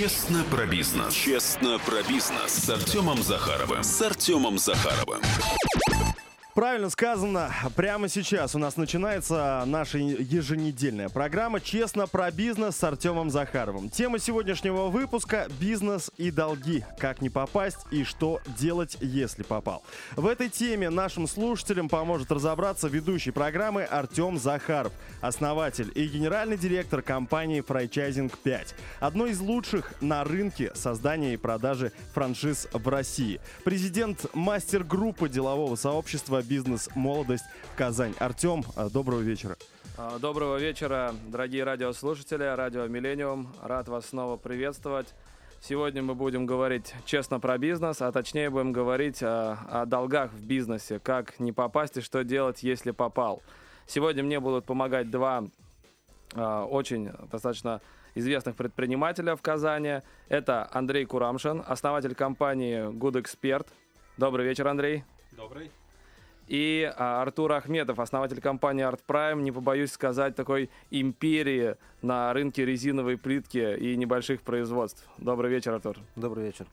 Честно про бизнес. Честно про бизнес с Артемом Захаровым. С Артемом Захаровым. Правильно сказано. Прямо сейчас у нас начинается наша еженедельная программа «Честно про бизнес» с Артемом Захаровым. Тема сегодняшнего выпуска – бизнес и долги. Как не попасть и что делать, если попал. В этой теме нашим слушателям поможет разобраться ведущий программы Артем Захаров, основатель и генеральный директор компании Franchise 5, одной из лучших на рынке создания и продажи франшиз в России. Президент мастер-группы делового сообщества «Бизнес-молодость» Казань. Артем, э, доброго вечера. А, доброго вечера, дорогие радиослушатели, радио Миллениум. Рад вас снова приветствовать. Сегодня мы будем говорить честно про бизнес, а точнее будем говорить о, о долгах в бизнесе, как не попасть и что делать, если попал. Сегодня мне будут помогать два э, очень достаточно известных предпринимателя в Казани. Это Андрей Курамшин, основатель компании Good Expert. Добрый вечер, Андрей. Добрый и а, Артур Ахметов, основатель компании Art Prime, не побоюсь сказать, такой империи на рынке резиновой плитки и небольших производств. Добрый вечер, Артур. Добрый вечер.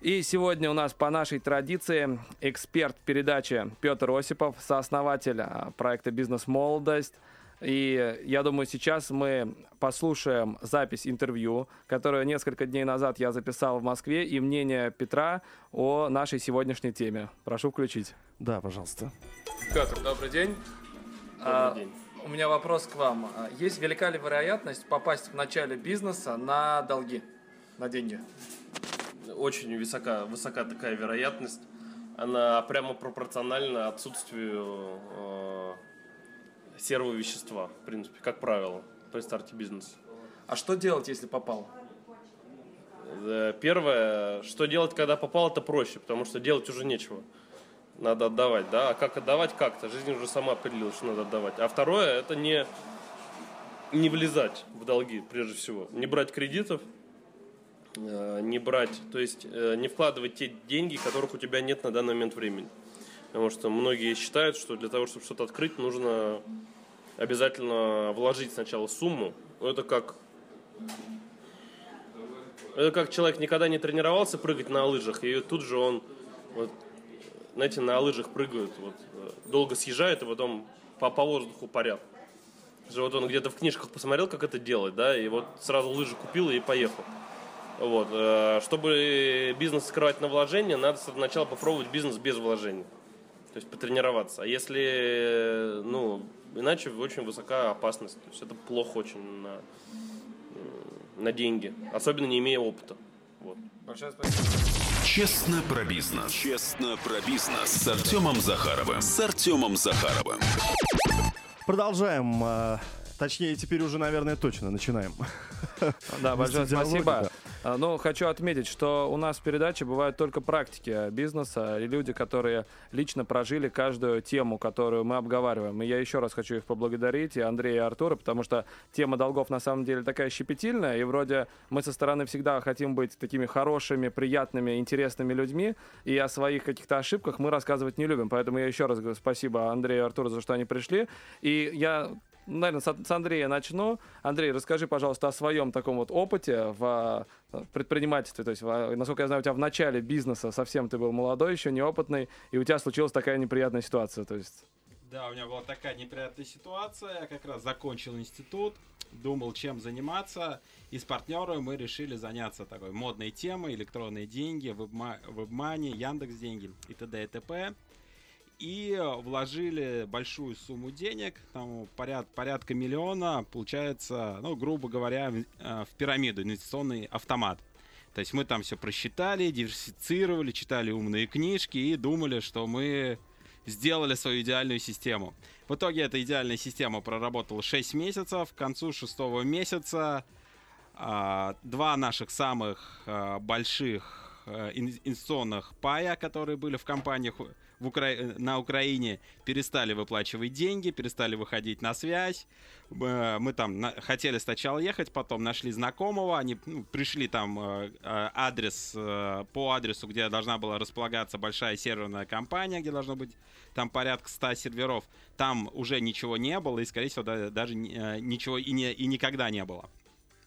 И сегодня у нас по нашей традиции эксперт передачи Петр Осипов, сооснователь а, проекта «Бизнес-молодость», и я думаю, сейчас мы послушаем запись интервью, которую несколько дней назад я записал в Москве, и мнение Петра о нашей сегодняшней теме. Прошу включить. Да, пожалуйста. Петр, добрый день. Добрый а, день. У меня вопрос к вам. Есть велика ли вероятность попасть в начале бизнеса на долги, на деньги? Очень высока, высока такая вероятность. Она прямо пропорциональна отсутствию э, серого вещества, в принципе, как правило, при старте бизнеса. А что делать, если попал? Э, первое, что делать, когда попал, это проще, потому что делать уже нечего. Надо отдавать, да? А как отдавать как-то? Жизнь уже сама определила, что надо отдавать. А второе, это не, не влезать в долги, прежде всего. Не брать кредитов, не брать, то есть э, не вкладывать те деньги, которых у тебя нет на данный момент времени. Потому что многие считают, что для того, чтобы что-то открыть, нужно обязательно вложить сначала сумму. Это как это как человек никогда не тренировался прыгать на лыжах, и тут же он, вот, знаете, на лыжах прыгают, вот, долго съезжает, и потом по, по воздуху парят. Вот он где-то в книжках посмотрел, как это делать, да, и вот сразу лыжи купил и поехал. Вот. Э, чтобы бизнес скрывать на вложение, надо сначала попробовать бизнес без вложений. То есть потренироваться. А если, ну, иначе очень высока опасность. То есть это плохо очень на, на деньги. Особенно не имея опыта. Вот. Большое спасибо. Честно про бизнес. Честно про бизнес с Артемом Захаровым. С Артемом Захаровым. Продолжаем. Точнее, теперь уже, наверное, точно начинаем. Да, большое спасибо. А, ну, хочу отметить, что у нас в передаче бывают только практики бизнеса и люди, которые лично прожили каждую тему, которую мы обговариваем. И я еще раз хочу их поблагодарить, и Андрея, и Артура, потому что тема долгов на самом деле такая щепетильная, и вроде мы со стороны всегда хотим быть такими хорошими, приятными, интересными людьми, и о своих каких-то ошибках мы рассказывать не любим. Поэтому я еще раз говорю спасибо Андрею и Артуру за что они пришли. И я наверное, с Андрея начну. Андрей, расскажи, пожалуйста, о своем таком вот опыте в предпринимательстве. То есть, насколько я знаю, у тебя в начале бизнеса совсем ты был молодой, еще неопытный, и у тебя случилась такая неприятная ситуация. То есть... Да, у меня была такая неприятная ситуация. Я как раз закончил институт, думал, чем заниматься. И с партнером мы решили заняться такой модной темой, электронные деньги, вебмани, Яндекс деньги и т.д. и т.п и вложили большую сумму денег, там поряд, порядка миллиона, получается, ну, грубо говоря, в, э, в пирамиду, инвестиционный автомат. То есть мы там все просчитали, диверсифицировали, читали умные книжки и думали, что мы сделали свою идеальную систему. В итоге эта идеальная система проработала 6 месяцев. К концу шестого месяца а, два наших самых а, больших а, инвестиционных пая, которые были в компаниях, в Укра... на Украине перестали выплачивать деньги, перестали выходить на связь. Мы там на... хотели сначала ехать, потом нашли знакомого, они ну, пришли там э, э, адрес э, по адресу, где должна была располагаться большая серверная компания, где должно быть там порядка 100 серверов. Там уже ничего не было, и, скорее всего, даже ничего и, не... и никогда не было.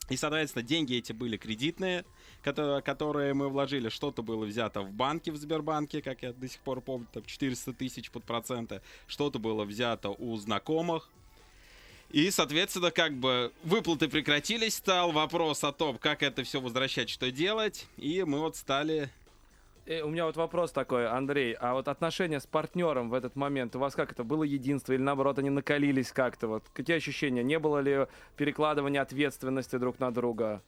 И, соответственно, деньги эти были кредитные, которые, которые мы вложили. Что-то было взято в банке, в Сбербанке, как я до сих пор помню, там 400 тысяч под проценты. Что-то было взято у знакомых. И, соответственно, как бы выплаты прекратились, стал вопрос о том, как это все возвращать, что делать. И мы вот стали и у меня вот вопрос такой, Андрей, а вот отношения с партнером в этот момент, у вас как это, было единство или наоборот они накалились как-то? Вот какие ощущения? Не было ли перекладывания ответственности друг на друга?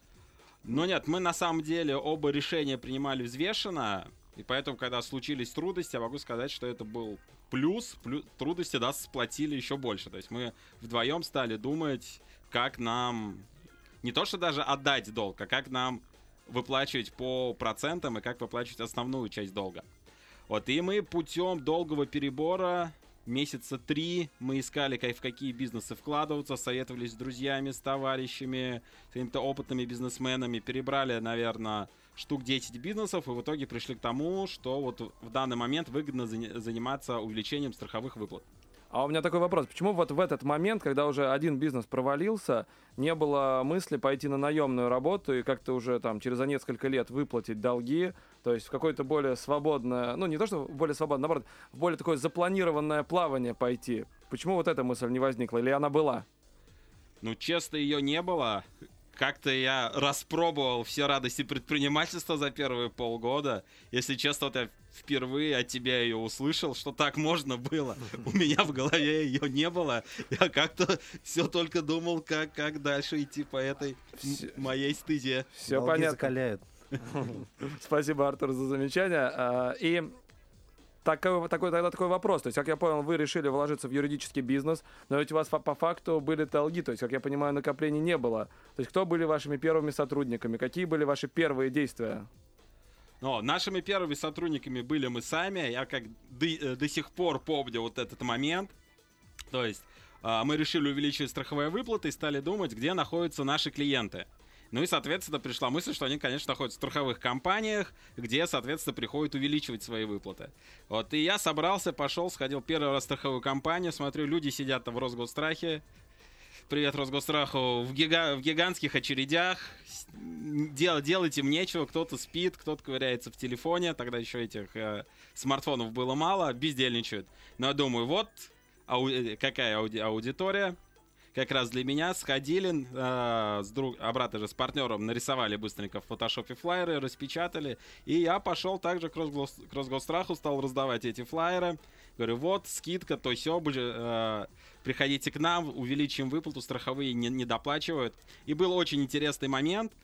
Ну нет, мы на самом деле оба решения принимали взвешенно, и поэтому, когда случились трудности, я могу сказать, что это был плюс, плюс трудности нас сплотили еще больше. То есть мы вдвоем стали думать, как нам не то что даже отдать долг, а как нам выплачивать по процентам и как выплачивать основную часть долга. Вот, и мы путем долгого перебора месяца три мы искали, как, в какие бизнесы вкладываться, советовались с друзьями, с товарищами, с какими-то опытными бизнесменами, перебрали, наверное, штук 10 бизнесов, и в итоге пришли к тому, что вот в данный момент выгодно заниматься увеличением страховых выплат. А у меня такой вопрос. Почему вот в этот момент, когда уже один бизнес провалился, не было мысли пойти на наемную работу и как-то уже там через несколько лет выплатить долги, то есть в какое-то более свободное, ну не то, что более свободное, наоборот, в более такое запланированное плавание пойти? Почему вот эта мысль не возникла? Или она была? Ну, честно, ее не было. Как-то я распробовал все радости предпринимательства за первые полгода. Если честно, вот я впервые от тебя ее услышал, что так можно было. У меня в голове ее не было. Я как-то все только думал, как, как дальше идти по этой моей стезе. Все понятно. закаляют. Спасибо, Артур, за замечание. А, и такой, такой, тогда такой вопрос. То есть, как я понял, вы решили вложиться в юридический бизнес, но ведь у вас по, по факту были долги. То есть, как я понимаю, накоплений не было. То есть, кто были вашими первыми сотрудниками? Какие были ваши первые действия? Но нашими первыми сотрудниками были мы сами. Я как до, э, до сих пор помню вот этот момент. То есть а, мы решили увеличивать страховые выплаты и стали думать, где находятся наши клиенты. Ну и, соответственно, пришла мысль, что они, конечно, находятся в страховых компаниях, где, соответственно, приходят увеличивать свои выплаты. Вот, и я собрался, пошел, сходил первый раз в страховую компанию, смотрю, люди сидят там в Росгострахе, привет Росгостраху, в, гига в гигантских очередях, дел делать им нечего, кто-то спит, кто-то ковыряется в телефоне, тогда еще этих э, смартфонов было мало, бездельничают. Но я думаю, вот ау какая ауди аудитория, как раз для меня сходили э, с друг, обратно же с партнером, нарисовали быстренько в фотошопе флайеры, распечатали, и я пошел также к, Росгос, к Росгостраху, стал раздавать эти флайеры, говорю, вот, скидка, то все, э, приходите к нам, увеличим выплату, страховые не, не доплачивают. И был очень интересный момент –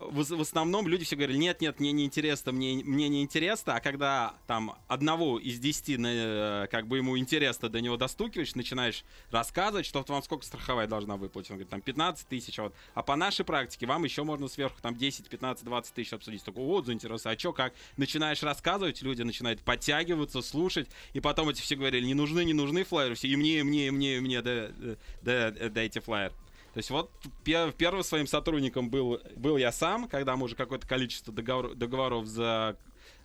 в, в основном люди все говорили, нет, нет, мне не интересно, мне, мне не интересно, а когда там одного из десяти, э, как бы ему интересно, до него достукиваешь, начинаешь рассказывать, что вам сколько страховая должна выплатить, он говорит, там 15 тысяч, а вот, а по нашей практике вам еще можно сверху там 10, 15, 20 тысяч обсудить, такой, вот, заинтересовался, а что, как, начинаешь рассказывать, люди начинают подтягиваться, слушать, и потом эти все говорили, не нужны, не нужны флайеры, все, и мне, и мне, и мне, и мне, да, да, да, дайте флайер. То есть вот первым своим сотрудником был, был я сам, когда мы уже какое-то количество договор, договоров за,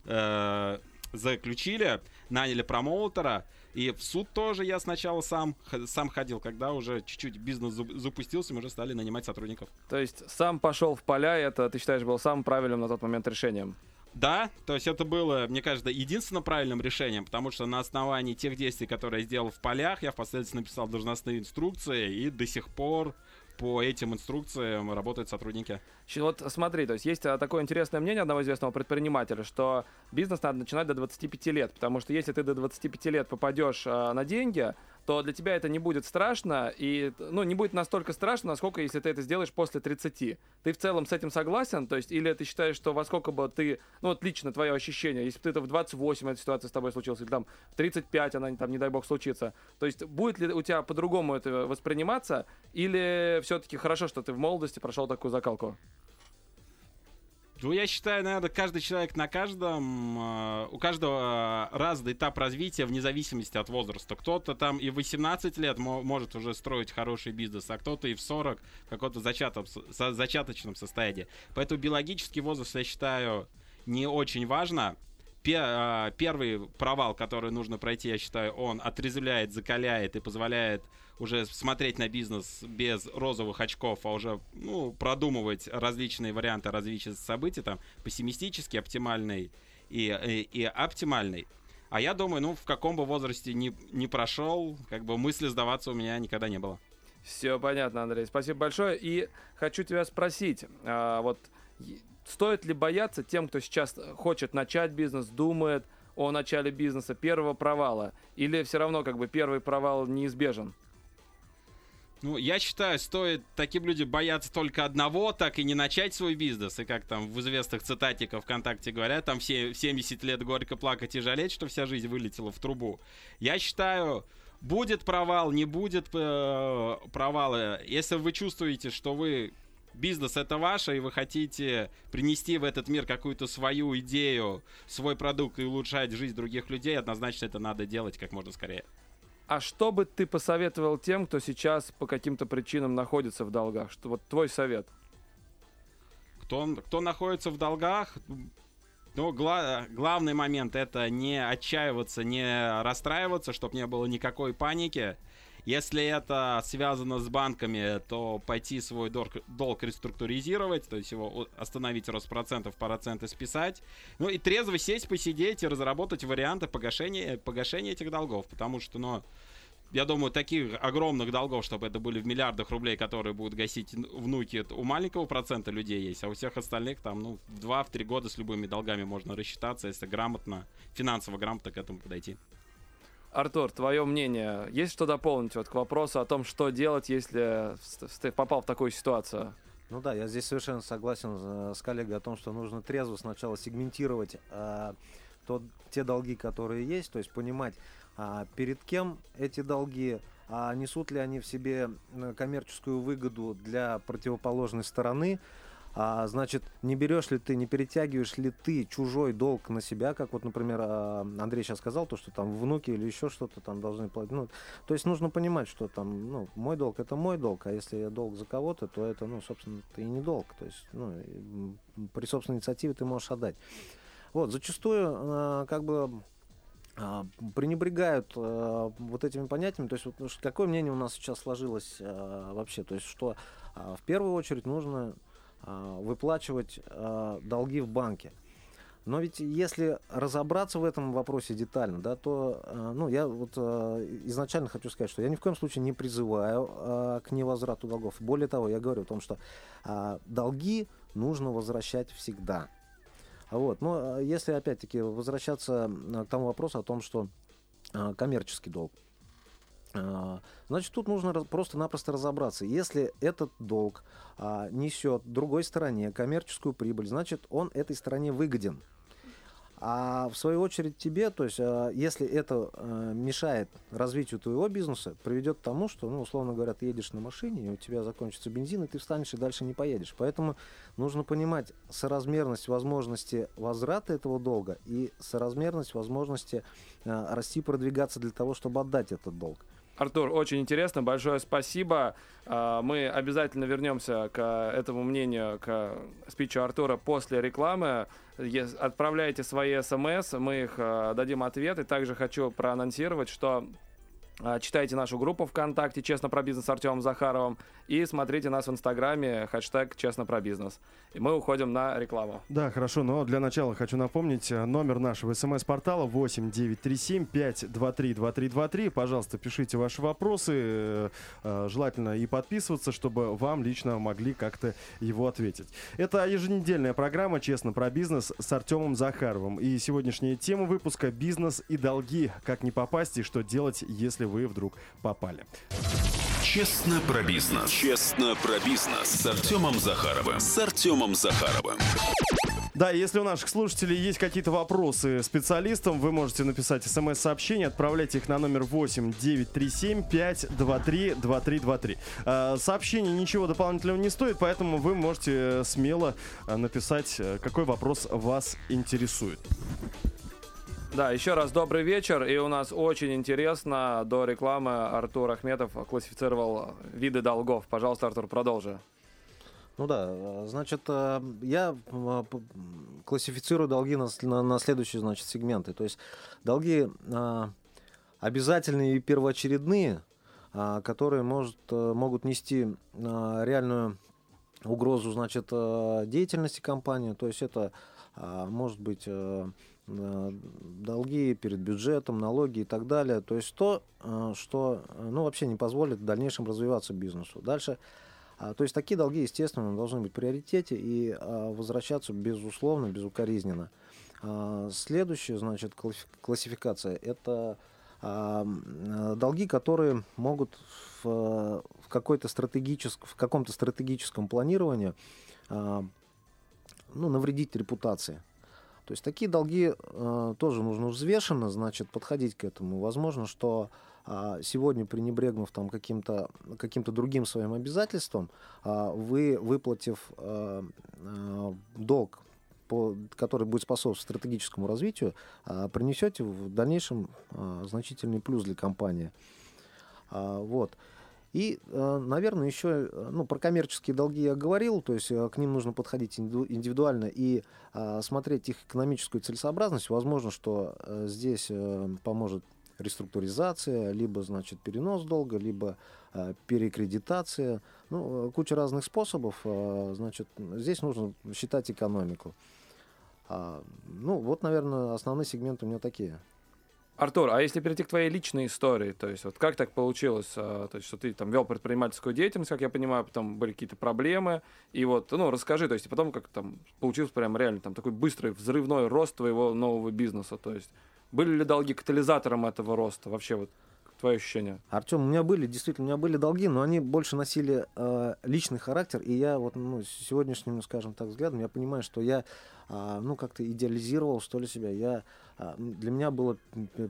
э, заключили, наняли промоутера, и в суд тоже я сначала сам, сам ходил, когда уже чуть-чуть бизнес запустился, мы уже стали нанимать сотрудников. То есть сам пошел в поля, и это, ты считаешь, был самым правильным на тот момент решением? Да, то есть это было, мне кажется, единственным правильным решением, потому что на основании тех действий, которые я сделал в полях, я впоследствии написал должностные инструкции, и до сих пор по этим инструкциям работают сотрудники. Вот смотри, то есть есть а, такое интересное мнение одного известного предпринимателя, что бизнес надо начинать до 25 лет, потому что если ты до 25 лет попадешь а, на деньги, то для тебя это не будет страшно, и, ну, не будет настолько страшно, насколько, если ты это сделаешь после 30. Ты в целом с этим согласен? То есть, или ты считаешь, что во сколько бы ты, ну, вот лично твое ощущение, если бы ты это в 28 эта ситуация с тобой случилась, или там в 35 она, там, не дай бог, случится, то есть, будет ли у тебя по-другому это восприниматься, или все-таки хорошо, что ты в молодости прошел такую закалку? Ну, я считаю, наверное, каждый человек на каждом, э, у каждого разный этап развития вне зависимости от возраста. Кто-то там и в 18 лет может уже строить хороший бизнес, а кто-то и в 40 в каком-то зачаточном состоянии. Поэтому биологический возраст, я считаю, не очень важно. Первый провал, который нужно пройти, я считаю, он отрезвляет, закаляет и позволяет уже смотреть на бизнес без розовых очков, а уже ну, продумывать различные варианты развития событий, там, пессимистический, оптимальный и, и, и оптимальный. А я думаю, ну, в каком бы возрасте не, не прошел, как бы мысли сдаваться у меня никогда не было. Все понятно, Андрей. Спасибо большое. И хочу тебя спросить, а, вот стоит ли бояться тем, кто сейчас хочет начать бизнес, думает о начале бизнеса, первого провала? Или все равно как бы первый провал неизбежен? Ну, я считаю, стоит таким людям бояться только одного, так и не начать свой бизнес. И как там в известных цитатиках ВКонтакте говорят, там все, в 70 лет горько плакать и жалеть, что вся жизнь вылетела в трубу. Я считаю, будет провал, не будет э, провала. Если вы чувствуете, что вы бизнес это ваше, и вы хотите принести в этот мир какую-то свою идею, свой продукт и улучшать жизнь других людей, однозначно это надо делать как можно скорее. А что бы ты посоветовал тем, кто сейчас по каким-то причинам находится в долгах? Что вот твой совет? Кто, кто находится в долгах, ну, гла- главный момент это не отчаиваться, не расстраиваться, чтобы не было никакой паники. Если это связано с банками, то пойти свой долг, долг реструктуризировать, то есть его остановить рост процентов, проценты списать. Ну и трезво сесть, посидеть и разработать варианты погашения, погашения этих долгов. Потому что, ну, я думаю, таких огромных долгов, чтобы это были в миллиардах рублей, которые будут гасить внуки, у маленького процента людей есть, а у всех остальных там, ну, в 2-3 года с любыми долгами можно рассчитаться, если грамотно, финансово грамотно к этому подойти. Артур, твое мнение, есть что дополнить вот к вопросу о том, что делать, если ты попал в такую ситуацию? Ну да, я здесь совершенно согласен э, с коллегой о том, что нужно трезво сначала сегментировать э, то, те долги, которые есть, то есть понимать, э, перед кем эти долги, а несут ли они в себе коммерческую выгоду для противоположной стороны, а, значит, не берешь ли ты, не перетягиваешь ли ты чужой долг на себя, как вот, например, а, Андрей сейчас сказал, то, что там внуки или еще что-то там должны платить. Ну, то есть нужно понимать, что там, ну, мой долг это мой долг, а если я долг за кого-то, то это, ну, собственно, это и не долг. То есть, ну, при собственной инициативе ты можешь отдать. Вот, зачастую, а, как бы, пренебрегают э, вот этими понятиями. То есть, вот, какое мнение у нас сейчас сложилось э, вообще? То есть, что э, в первую очередь нужно а, выплачивать а, долги в банке. Но ведь если разобраться в этом вопросе детально, да, то, а, ну, я вот изначально хочу сказать, что я ни в коем случае не призываю к невозврату долгов. Более того, я говорю о том, что долги нужно возвращать всегда. Вот. Но если опять-таки возвращаться к тому вопросу о том, что коммерческий долг. А, значит, тут нужно просто-напросто разобраться. Если этот долг а, несет другой стороне коммерческую прибыль, значит, он этой стороне выгоден. А в свою очередь тебе, то есть, а, если это мешает развитию твоего бизнеса, приведет к тому, что, ну, условно говоря, ты едешь на машине, и у тебя закончится бензин, и ты встанешь и дальше не поедешь. Поэтому нужно понимать соразмерность возможности возврата этого долга и соразмерность возможности расти, продвигаться для того, чтобы отдать этот долг. Артур, очень интересно, большое спасибо. А, мы обязательно вернемся к этому мнению, к спичу Артура после рекламы. Отправляйте свои смс, мы их а, дадим ответ. И также хочу проанонсировать, что а, читайте нашу группу ВКонтакте «Честно про бизнес» с Артемом Захаровым и смотрите нас в Инстаграме хэштег «Честно про бизнес». И мы уходим на рекламу. Да, хорошо, но для начала хочу напомнить э, номер нашего смс-портала 8 937 523 2323. Пожалуйста, пишите ваши вопросы, э, э, желательно и подписываться, чтобы вам лично могли как-то его ответить. Это еженедельная программа «Честно про бизнес» с Артемом Захаровым. И сегодняшняя тема выпуска «Бизнес и долги. Как не попасть и что делать, если если вы вдруг попали. Честно про бизнес. Честно про бизнес с Артемом Захаровым. С Артемом Захаровым. Да, если у наших слушателей есть какие-то вопросы специалистам, вы можете написать смс-сообщение, отправляйте их на номер 8 937 523 2323. Сообщение ничего дополнительного не стоит, поэтому вы можете смело э, написать, э, какой вопрос вас интересует. Да, еще раз добрый вечер. И у нас очень интересно, до рекламы Артур Ахметов классифицировал виды долгов. Пожалуйста, Артур, продолжи. Ну да, значит, э, я э, классифицирую долги на, на, на следующие, значит, сегменты. То есть долги э, обязательные и первоочередные, которые может, э, могут нести реальную угрозу значит, э, деятельности компании. То есть это может быть э, долги перед бюджетом, налоги и так далее. То есть то, что ну, вообще не позволит в дальнейшем развиваться бизнесу. Дальше то есть такие долги, естественно, должны быть в приоритете и возвращаться, безусловно, безукоризненно. Следующая, значит, классификация – это долги, которые могут в, в, какой-то стратегическом, в каком-то стратегическом планировании ну, навредить репутации. То есть такие долги э, тоже нужно взвешенно, значит, подходить к этому. Возможно, что э, сегодня, пренебрегнув там каким-то каким другим своим обязательством, э, вы, выплатив э, э, долг по, который будет способствовать стратегическому развитию, а, принесете в дальнейшем а, значительный плюс для компании. А, вот. И, наверное, еще ну, про коммерческие долги я говорил, то есть к ним нужно подходить индивидуально и смотреть их экономическую целесообразность. Возможно, что здесь поможет реструктуризация, либо, значит, перенос долга, либо перекредитация. Ну, куча разных способов. Значит, здесь нужно считать экономику. А, ну, вот, наверное, основные сегменты у меня такие. Артур, а если перейти к твоей личной истории, то есть вот как так получилось, а, то есть что ты там вел предпринимательскую деятельность, как я понимаю, потом были какие-то проблемы, и вот, ну, расскажи, то есть потом как там получился прям реально там такой быстрый взрывной рост твоего нового бизнеса, то есть были ли долги катализатором этого роста вообще вот? твои ощущения? Артем, у меня были, действительно, у меня были долги, но они больше носили э, личный характер, и я вот ну, сегодняшним, скажем так, взглядом, я понимаю, что я, э, ну, как-то идеализировал, что ли, себя. Я, для меня было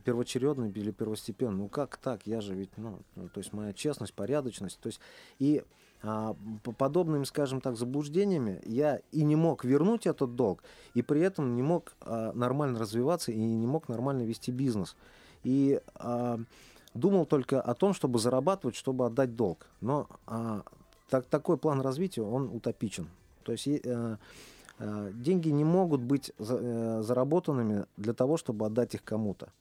первоочередно или первостепенно. Ну, как так? Я же ведь, ну, ну то есть моя честность, порядочность, то есть, и а, по подобными, скажем так, заблуждениями я и не мог вернуть этот долг, и при этом не мог а, нормально развиваться и не мог нормально вести бизнес. И а, думал только о том, чтобы зарабатывать, чтобы отдать долг. Но а, так, такой план развития, он утопичен. То есть э, деньги не могут быть э, заработанными для того, чтобы отдать их кому-то.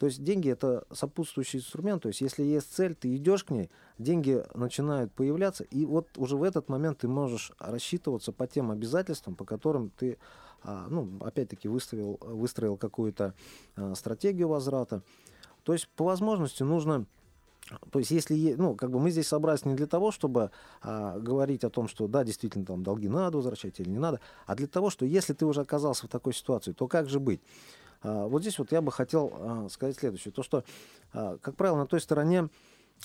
То есть деньги это сопутствующий инструмент. То есть если есть цель, ты идешь к ней, деньги начинают появляться, и вот уже в этот момент ты можешь рассчитываться по тем обязательствам, по которым ты, а, ну, опять-таки, выставил, выстроил какую-то а, стратегию возврата. То есть по возможности нужно то есть, если, ну, как бы мы здесь собрались не для того, чтобы а, говорить о том, что да, действительно, там долги надо возвращать или не надо, а для того, что если ты уже оказался в такой ситуации, то как же быть? А, вот здесь вот я бы хотел а, сказать следующее. То, что, а, как правило, на той стороне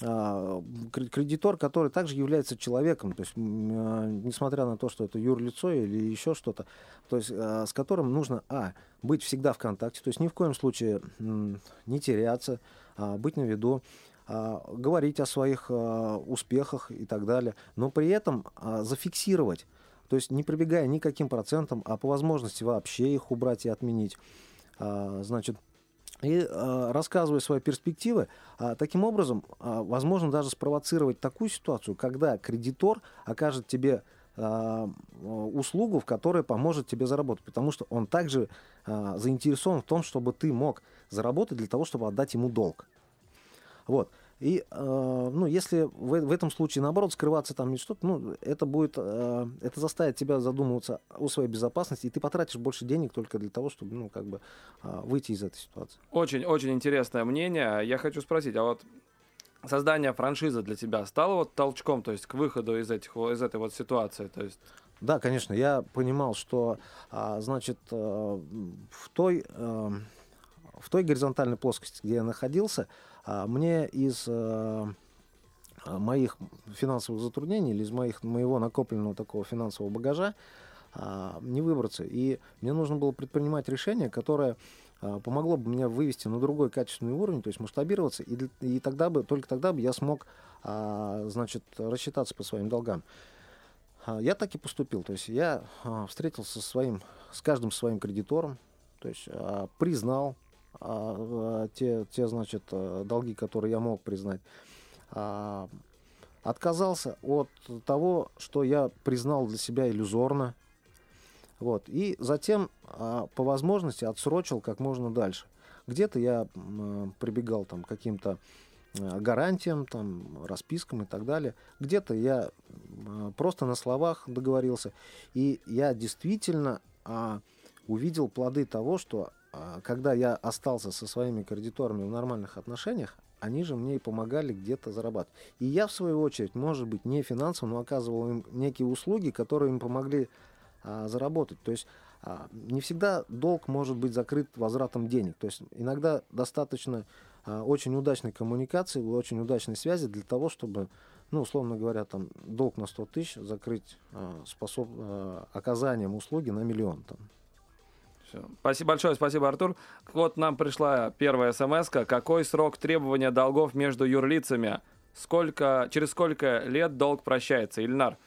а, кредитор, который также является человеком, то есть, а, несмотря на то, что это юрлицо или еще что-то, то есть, а, с которым нужно, а, быть всегда в контакте, то есть ни в коем случае не теряться, быть на виду, говорить о своих успехах и так далее, но при этом зафиксировать, то есть не прибегая ни к каким процентам, а по возможности вообще их убрать и отменить. Значит, и рассказывая свои перспективы, таким образом, возможно даже спровоцировать такую ситуацию, когда кредитор окажет тебе услугу, в которой поможет тебе заработать, потому что он также заинтересован в том, чтобы ты мог заработать для того, чтобы отдать ему долг. Вот. И, э, ну, если в, в этом случае, наоборот, скрываться там не что-то, ну, это будет, э, это заставит тебя задумываться о своей безопасности, и ты потратишь больше денег только для того, чтобы, ну, как бы, э, выйти из этой ситуации. Очень-очень интересное мнение. Я хочу спросить, а вот создание франшизы для тебя стало вот толчком, то есть к выходу из, этих, из этой вот ситуации, то есть... Да, конечно, я понимал, что, а, значит, э, в той, в той горизонтальной плоскости, где я находился, а мне из э, моих финансовых затруднений или из моих, моего накопленного такого финансового багажа а, не выбраться. И мне нужно было предпринимать решение, которое а, помогло бы мне вывести на другой качественный уровень, то есть масштабироваться, и, и тогда бы, только тогда бы я смог, значит, рассчитаться по своим долгам. Я так и поступил, то есть я встретился со своим, с каждым своим кредитором, то есть признал а, те, те, значит, э, долги, которые я мог признать, а, отказался от того, что я признал для себя иллюзорно, вот, и затем а, по возможности отсрочил как можно дальше. Где-то я прибегал там к каким-то э, гарантиям, там, распискам и так далее. Где-то я э, просто на словах договорился. И я действительно а, увидел плоды того, что а, когда я остался со своими кредиторами в нормальных отношениях, они же мне и помогали где-то зарабатывать. И я, в свою очередь, может быть, не финансово, но оказывал им некие услуги, которые им помогли а, заработать. То есть а, не всегда долг может быть закрыт возвратом денег. То есть иногда достаточно а, очень удачной коммуникации, очень удачной связи для того, чтобы, ну, условно говоря, там долг на 100 тысяч закрыть а, способ, а, оказанием услуги на миллион. Там. Все. Спасибо большое, спасибо, Артур. Вот нам пришла первая смс -ка. Какой срок требования долгов между юрлицами? Сколько, через сколько лет долг прощается? Ильнар,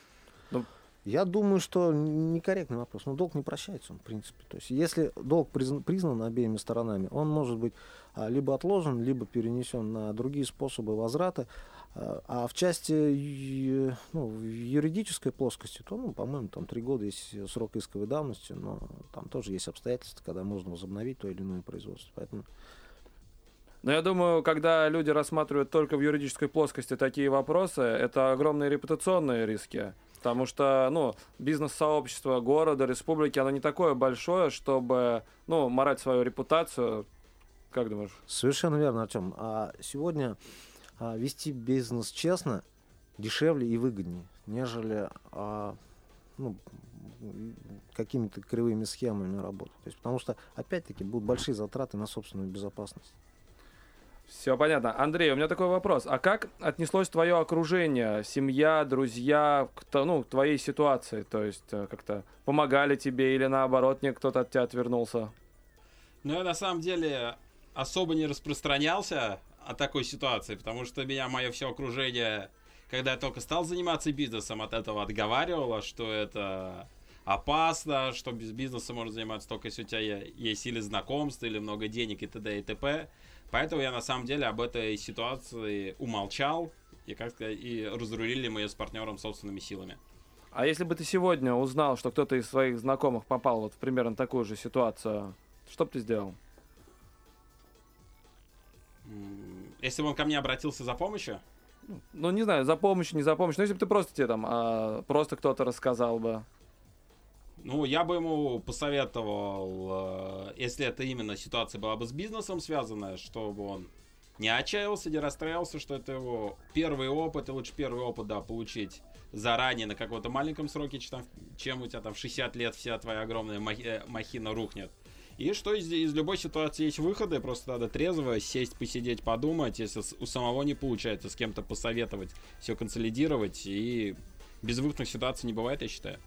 я думаю, что некорректный вопрос. Но долг не прощается, он, в принципе. То есть, если долг признан, признан обеими сторонами, он может быть а, либо отложен, либо перенесен на другие способы возврата. А, а в части ну, юридической плоскости, то, ну, по-моему, там три года есть срок исковой давности, но там тоже есть обстоятельства, когда можно возобновить то или иное производство. Поэтому но я думаю, когда люди рассматривают только в юридической плоскости такие вопросы, это огромные репутационные риски. Потому что, ну, бизнес-сообщество города, республики, оно не такое большое, чтобы, ну, морать свою репутацию. Как думаешь? Совершенно верно, Артем. А сегодня а, вести бизнес честно дешевле и выгоднее, нежели а, ну, какими-то кривыми схемами работать. То есть, потому что, опять-таки, будут большие затраты на собственную безопасность. Все понятно. Андрей, у меня такой вопрос. А как отнеслось твое окружение, семья, друзья к ну, твоей ситуации? То есть э, как-то помогали тебе или наоборот, не кто-то от тебя отвернулся? Ну, я на самом деле особо не распространялся о такой ситуации, потому что меня мое все окружение, когда я только стал заниматься бизнесом, от этого отговаривало, что это опасно, что без бизнеса можно заниматься только если у тебя есть или знакомства, или много денег и т.д. и т.п. Поэтому я на самом деле об этой ситуации умолчал и как сказать, и разрулили мы ее с партнером собственными силами. А если бы ты сегодня узнал, что кто-то из своих знакомых попал вот в примерно такую же ситуацию, что бы ты сделал? Если бы он ко мне обратился за помощью? Ну, не знаю, за помощью, не за помощью. Ну, если бы ты просто тебе там, а, просто кто-то рассказал бы. Ну, я бы ему посоветовал, э, если это именно ситуация была бы с бизнесом связанная, чтобы он не отчаялся, не расстраивался, что это его первый опыт, и лучше первый опыт, да, получить заранее на каком-то маленьком сроке, чем, у тебя там в 60 лет вся твоя огромная э, махина рухнет. И что из, из любой ситуации есть выходы, просто надо трезво сесть, посидеть, подумать, если у самого не получается с кем-то посоветовать, все консолидировать, и безвыходных ситуаций не бывает, я считаю.